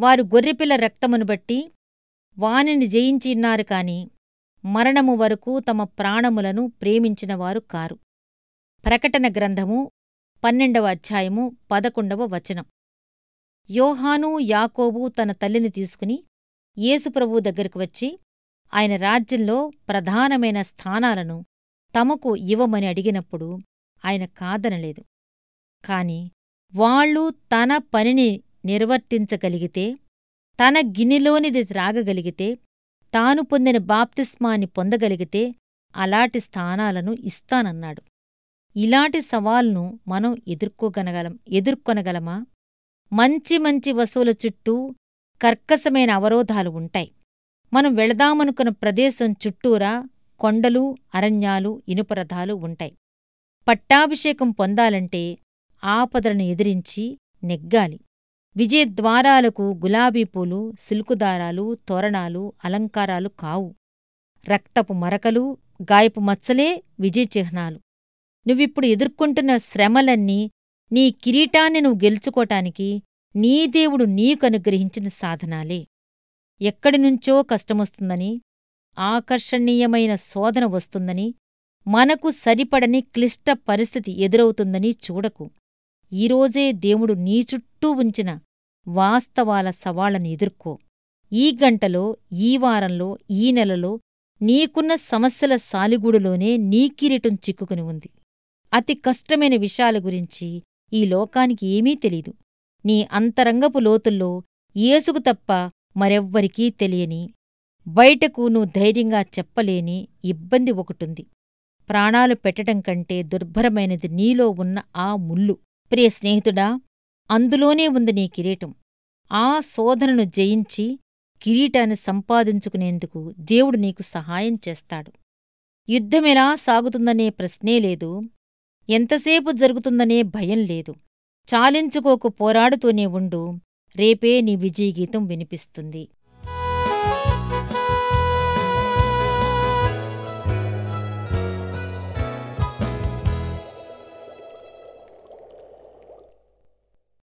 వారు గొర్రెపిల్ల రక్తమును బట్టి వానిని జయించిన్నారు కాని మరణము వరకు తమ ప్రాణములను ప్రేమించినవారు కారు. ప్రకటన గ్రంథము పన్నెండవ అధ్యాయము పదకొండవ వచనం. యోహాను యాకోబు తన తల్లిని తీసుకుని యేసుప్రభు దగ్గరకు వచ్చి ఆయన రాజ్యంలో ప్రధానమైన స్థానాలను తమకు ఇవ్వమని అడిగినప్పుడు ఆయన కాదనలేదు. కాని వాళ్ళు తన పనిని నిర్వర్తించగలిగితే తన గిన్నెలోనిది త్రాగగలిగితే తాను పొందిన బాప్తిస్మాన్ని పొందగలిగితే అలాంటి స్థానాలను ఇస్తానన్నాడు. ఇలాంటి సవాల్ను మనం ఎదుర్కోగనగలం ఎదుర్కొనగలమా? మంచి మంచి వస్తువుల చుట్టూ కర్కశమైన అవరోధాలు ఉంటాయి. మనం వెళదామనుకున్న ప్రదేశం చుట్టూరా కొండలు అరణ్యాలు ఇనుపరథాలు ఉంటాయి. పట్టాభిషేకం పొందాలంటే ఆపదలను ఎదిరించి నెగ్గాలి. విజయద్వారాలకు గులాబీ పూలు సిల్కుదారాలు తోరణాలు అలంకారాలు కావు. రక్తపు మరకలు గాయపు మచ్చలే విజయచిహ్నాలు నువ్విప్పుడు ఎదుర్కొంటున్న శ్రమలన్నీ నీ కిరీటాన్ని నువ్వు గెలుచుకోటానికి నీ దేవుడు నీకనుగ్రహించిన సాధనాలే. ఎక్కడినుంచో కష్టమొస్తుందని ఆకర్షణీయమైన శోధన వస్తుందని మనకు సరిపడని క్లిష్ట పరిస్థితి ఎదురవుతుందని చూడకు. ఈరోజే దేవుడు నీ చుట్టూ ఉంచిన వాస్తవాల సవాళ్ళను ఎదుర్కో. ఈ గంటలో ఈ వారంలో ఈ నెలలో నీకున్న సమస్యల సాలిగూడులోనే నీ కిరీటం చిక్కుకుని ఉంది. అతి కష్టమైన విషయాల గురించి ఈ లోకానికి ఏమీ తెలీదు. నీ అంతరంగపు లోతుల్లో ఏసుకు తప్ప మరెవ్వరికీ తెలియని బయటకు నువ్వు ధైర్యంగా చెప్పలేని ఇబ్బంది ఒకటుంది. ప్రాణాలు పెట్టటం కంటే దుర్భరమైనది నీలో ఉన్న ఆ ముల్లు ప్రియ స్నేహితుడా అందులోనే ఉంది నీ కిరీటం. ఆ శోధనను జయించి కిరీటాన్ని సంపాదించుకునేందుకు దేవుడు నీకు సహాయం చేస్తాడు. యుద్ధమెలా సాగుతుందనే ప్రశ్నే లేదు. ఎంతసేపు జరుగుతుందనే భయం లేదు. చాలించుకోకు పోరాడుతూనే ఉండు. రేపే నీ విజయగీతం వినిపిస్తుంది.